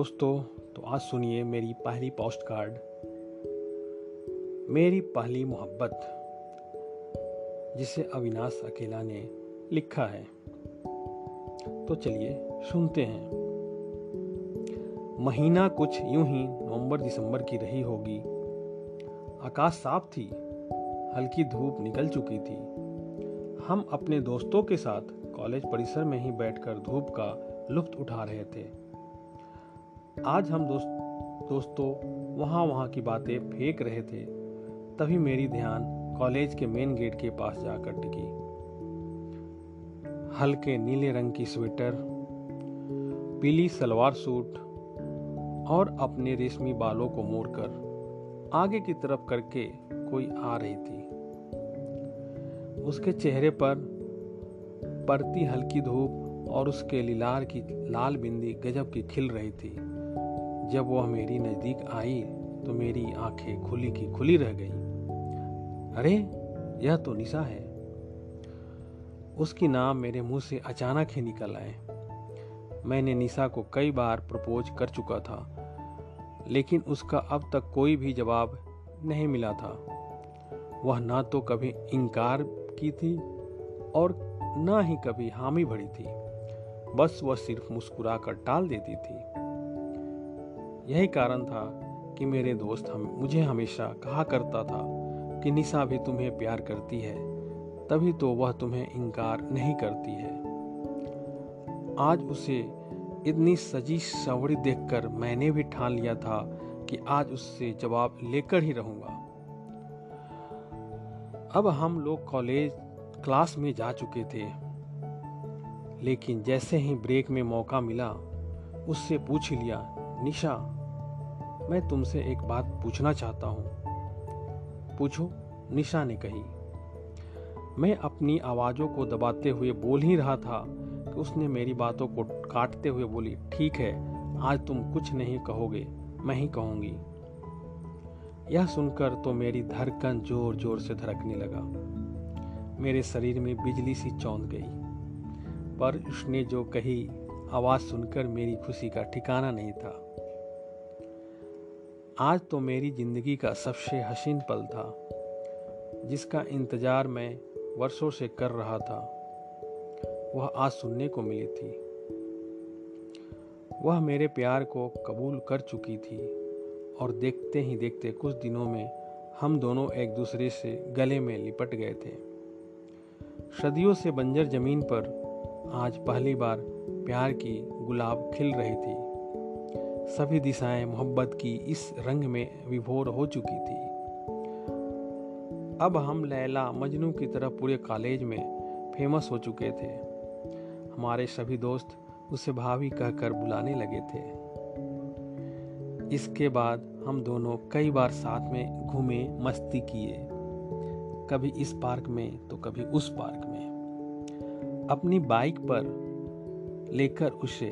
दोस्तों तो आज सुनिए मेरी पहली पोस्ट कार्ड मेरी पहली मोहब्बत, जिसे अविनाश अकेला ने लिखा है। तो चलिए सुनते हैं। महीना कुछ यूँ ही नवंबर दिसंबर की रही होगी। आकाश साफ़ थी, हल्की धूप निकल चुकी थी। हम अपने दोस्तों के साथ कॉलेज परिसर में ही बैठकर धूप का लुफ्त उठा रहे थे। आज हम दोस्त, दोस्तों, वहाँ वहाँ की बातें फेंक रहे थे, तभी मेरी ध्यान कॉलेज के मेन गेट के पास जाकर टिकी। हल्के नीले रंग की स्वेटर, पीली सलवार सूट और अपने रेशमी बालों को मोड़कर आगे की तरफ़ करके कोई आ रही थी। उसके चेहरे पर पड़ती हल्की धूप और उसके लिलार की, लाल बिंदी गजब की खिल रही थी। जब वह मेरी नज़दीक आई तो मेरी आँखें खुली की खुली रह गई। अरे, यह तो निशा है। उसकी नाम मेरे मुँह से अचानक ही निकल आए। मैंने निशा को कई बार प्रपोज कर चुका था, लेकिन उसका अब तक कोई भी जवाब नहीं मिला था। वह ना तो कभी इनकार की थी और ना ही कभी हामी भरी थी। बस वह सिर्फ़ मुस्कुरा कर टाल देती थी। यही कारण था कि मेरे दोस्त हम, मुझे हमेशा कहा करता था कि निशा भी तुम्हें प्यार करती है, तभी तो वह तुम्हें इनकार नहीं करती है। आज उसे इतनी सजी सवड़ी देखकर मैंने भी ठान लिया था कि आज उससे जवाब लेकर ही रहूँगा। अब हम लोग कॉलेज, क्लास में जा चुके थे। लेकिन जैसे ही ब्रेक में मौका मिला, उससे पूछ लिया, निशा मैं तुमसे एक बात पूछना चाहता हूँ। पूछो निशा ने कही। मैं अपनी आवाज़ों को दबाते हुए बोल ही रहा था कि उसने मेरी बातों को काटते हुए बोली, ठीक है, आज तुम कुछ नहीं कहोगे, मैं ही कहूँगी। यह सुनकर तो मेरी धड़कन ज़ोर ज़ोर से धड़कने लगा। मेरे शरीर में बिजली सी चौंध गई। पर उसने जो कही, आवाज़ सुनकर मेरी खुशी का ठिकाना नहीं था। आज तो मेरी ज़िंदगी का सबसे हसीन पल था, जिसका इंतज़ार मैं वर्षों से कर रहा था। वह आज सुनने को मिली थी। वह मेरे प्यार को कबूल कर चुकी थी और देखते ही देखते कुछ दिनों में हम दोनों एक दूसरे से गले में लिपट गए थे। सदियों से बंजर ज़मीन पर आज पहली बार प्यार की गुलाब खिल रही थी। सभी दिशाएँ मोहब्बत की इस रंग में विभोर हो चुकी थी। अब हम लैला मजनू की तरह पूरे कॉलेज में फ़ेमस हो चुके थे। हमारे सभी दोस्त उसे भाभी कहकर बुलाने लगे थे। इसके बाद हम दोनों कई बार साथ में घूमे, मस्ती किए। कभी इस पार्क में तो कभी उस पार्क में। अपनी बाइक पर लेकर उसे,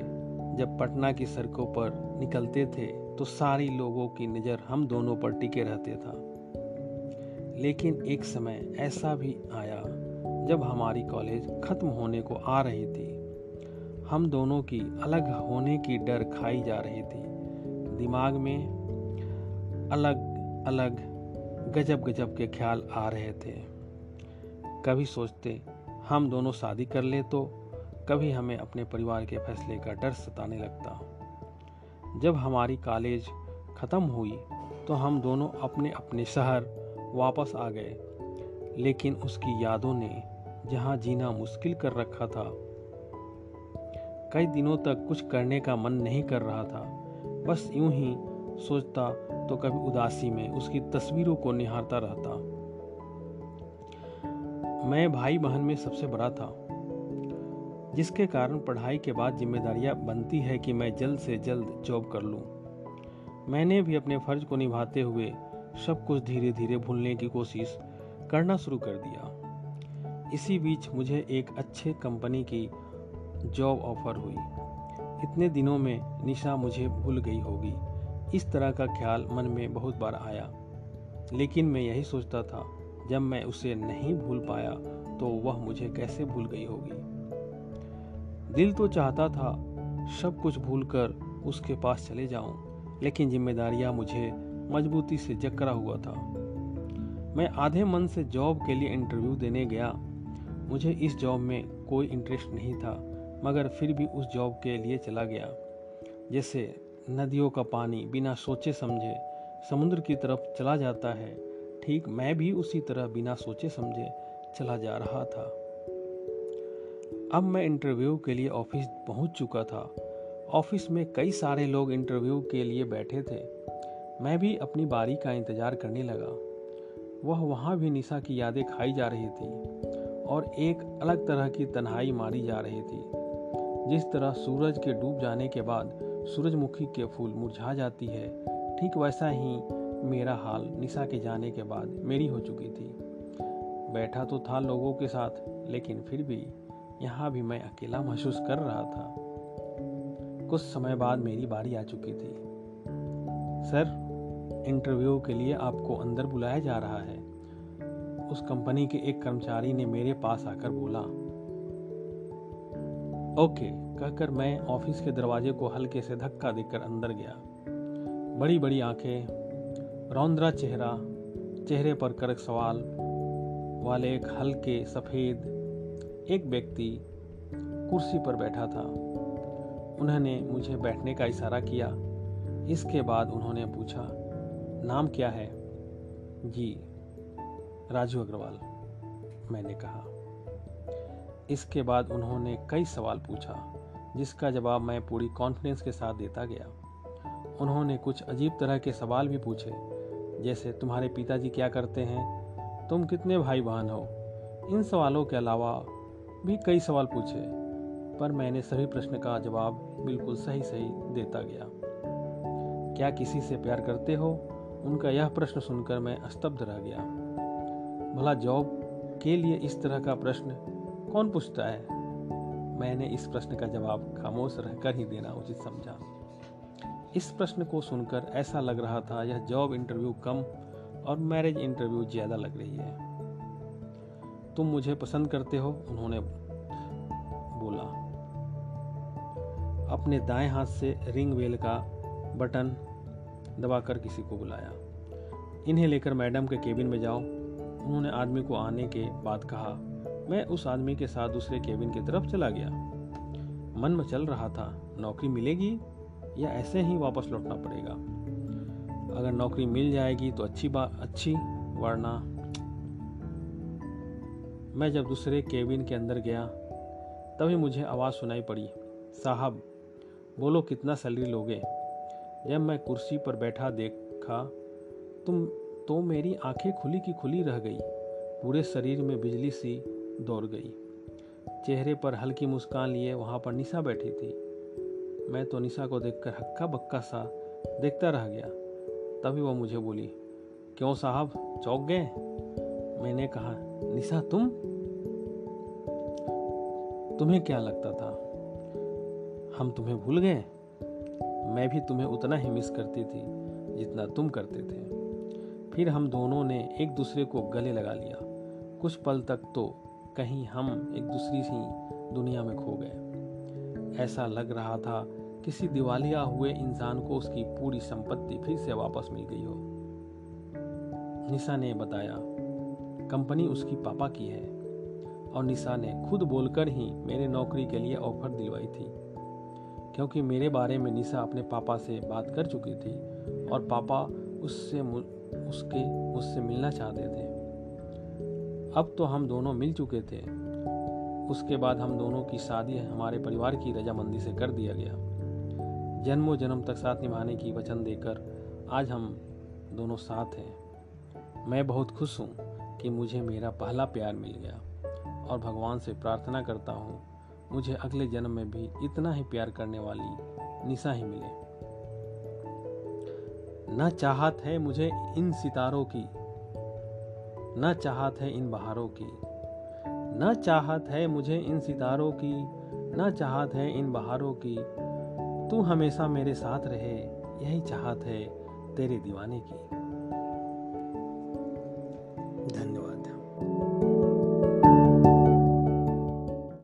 जब पटना की सड़कों पर निकलते थे तो सारी लोगों की नज़र हम दोनों पर टिके रहते था। लेकिन एक समय ऐसा भी आया, जब हमारी कॉलेज ख़त्म होने को आ रही थी। हम दोनों की अलग होने की डर खाई जा रही थी। दिमाग में अलग अलग गजब गजब के ख्याल आ रहे थे। कभी सोचते, हम दोनों शादी कर ले तो कभी हमें अपने परिवार के फैसले का डर सताने लगता। जब हमारी कॉलेज ख़त्म हुई तो हम दोनों अपने अपने शहर वापस आ गए। लेकिन उसकी यादों ने जहाँ जीना मुश्किल कर रखा था, कई दिनों तक कुछ करने का मन नहीं कर रहा था। बस यूँ ही सोचता तो कभी उदासी में उसकी तस्वीरों को निहारता रहता। मैं भाई बहन में सबसे बड़ा था। जिसके कारण पढ़ाई के बाद जिम्मेदारियाँ बनती है कि मैं जल्द से जल्द जॉब कर लूँ। मैंने भी अपने फ़र्ज़ को निभाते हुए सब कुछ धीरे धीरे भूलने की कोशिश करना शुरू कर दिया। इसी बीच मुझे एक अच्छे कंपनी की जॉब ऑफ़र हुई। इतने दिनों में निशा मुझे भूल गई होगी। इस तरह का ख्याल मन में बहुत बार आया। लेकिन मैं यही सोचता था, जब मैं उसे नहीं भूल पाया तो वह मुझे कैसे भूल गई होगी? दिल तो चाहता था सब कुछ भूलकर उसके पास चले जाऊँ, लेकिन जिम्मेदारियाँ मुझे मजबूती से जकरा हुआ था। मैं आधे मन से जॉब के लिए इंटरव्यू देने गया। मुझे इस जॉब में कोई इंटरेस्ट नहीं था, मगर फिर भी उस जॉब के लिए चला गया, जैसे नदियों का पानी बिना सोचे समझे समुद्र की तरफ़ चला जाता है। ठीक मैं भी उसी तरह बिना सोचे समझे चला जा रहा था। अब मैं इंटरव्यू के लिए ऑफ़िस पहुँच चुका था। ऑफ़िस में कई सारे लोग इंटरव्यू के लिए बैठे थे। मैं भी अपनी बारी का इंतज़ार करने लगा। वह वहाँ भी निशा की यादें खाई जा रही थी और एक अलग तरह की तन्हाई मारी जा रही थी। जिस तरह सूरज के डूब जाने के बाद सूरजमुखी के फूल मुरझा जाती है, ठीक वैसा ही मेरा हाल निशा के जाने के बाद मेरी हो चुकी थी। बैठा तो था लोगों के साथ, लेकिन फिर भी यहाँ भी मैं अकेला महसूस कर रहा था। कुछ समय बाद मेरी बारी आ चुकी थी। सर, इंटरव्यू के लिए आपको अंदर बुलाया जा रहा है। उस कंपनी के एक कर्मचारी ने मेरे पास आकर बोला, ओके, कहकर मैं ऑफ़िस के दरवाजे को हल्के से धक्का देकर अंदर गया। बड़ी बड़ी आँखें, रौंदरा चेहरा, चेहरे पर करक सवाल, वाले एक हल्के सफ़ेद एक व्यक्ति कुर्सी पर बैठा था। उन्होंने मुझे बैठने का इशारा किया। इसके बाद उन्होंने पूछा, नाम क्या है? जी, राजू अग्रवाल, मैंने कहा। इसके बाद उन्होंने कई सवाल पूछा, जिसका जवाब मैं पूरी कॉन्फिडेंस के साथ देता गया। उन्होंने कुछ अजीब तरह के सवाल भी पूछे, जैसे, तुम्हारे पिताजी क्या करते हैं? तुम कितने भाई बहन हो? इन सवालों के अलावा भी कई सवाल पूछे, पर मैंने सभी प्रश्न का जवाब बिल्कुल सही सही देता गया। क्या किसी से प्यार करते हो? उनका यह प्रश्न सुनकर मैं स्तब्ध रह गया। भला जॉब के लिए इस तरह का प्रश्न कौन पूछता है? मैंने इस प्रश्न का जवाब खामोश रहकर ही देना उचित समझा। इस प्रश्न को सुनकर ऐसा लग रहा था यह जॉब इंटरव्यू कम और मैरिज इंटरव्यू ज़्यादा लग रही है। तुम मुझे पसंद करते हो? उन्होंने बोला। अपने दाएँ हाथ से रिंग वेल का बटन दबाकर किसी को बुलाया। इन्हें लेकर मैडम के केबिन में जाओ। उन्होंने आदमी को आने के बाद कहा, मैं उस आदमी के साथ दूसरे केबिन की तरफ़ चला गया। मन में चल रहा था, नौकरी मिलेगी या ऐसे ही वापस लौटना पड़ेगा? अगर नौकरी मिल जाएगी तो अच्छी बात अच्छी, वरना मैं जब दूसरे केबिन के अंदर गया, तभी मुझे आवाज़ सुनाई पड़ी, साहब, बोलो कितना सैलरी लोगे? जब मैं कुर्सी पर बैठा देखा, तुम तो मेरी आँखें खुली की खुली रह गई। पूरे शरीर में बिजली सी दौड़ गई। चेहरे पर हल्की मुस्कान लिए वहाँ पर निशा बैठी थी। मैं तो निशा को देखकर हक्का बक्का सा देखता रह गया। तभी वो मुझे बोली, क्यों साहब, चौक गए? मैंने कहा, निशा, तुम? तुम्हें क्या लगता था? हम तुम्हें भूल गए? मैं भी तुम्हें उतना ही मिस करती थी, जितना तुम करते थे। फिर हम दोनों ने एक दूसरे को गले लगा लिया। कुछ पल तक तो कहीं हम एक दूसरी सी दुनिया में खो गए। ऐसा लग रहा था किसी दिवालिया हुए इंसान को उसकी पूरी संपत्ति फिर से वापस मिल गई हो। निशा ने बताया कंपनी उसकी पापा की है। और निशा ने खुद बोलकर ही मेरे नौकरी के लिए ऑफ़र दिलवाई थी। क्योंकि मेरे बारे में निशा अपने पापा से बात कर चुकी थी और पापा उससे उसके मुझसे मिलना चाहते थे। अब तो हम दोनों मिल चुके थे। उसके बाद हम दोनों की शादी हमारे परिवार की रजामंदी से कर दिया गया। जन्मों जन्म तक साथ निभाने की वचन देकर आज हम दोनों साथ हैं। मैं बहुत खुश हूँ। कि मुझे मेरा पहला प्यार मिल गया। और भगवान से प्रार्थना करता हूँ, मुझे अगले जन्म में भी इतना ही प्यार करने वाली निशा ही मिले। न चाहत है मुझे इन सितारों की, न चाहत है इन बहारों की, न चाहत है मुझे इन सितारों की, न चाहत है इन बहारों की, तू हमेशा मेरे साथ रहे, यही चाहत है तेरे दीवाने की।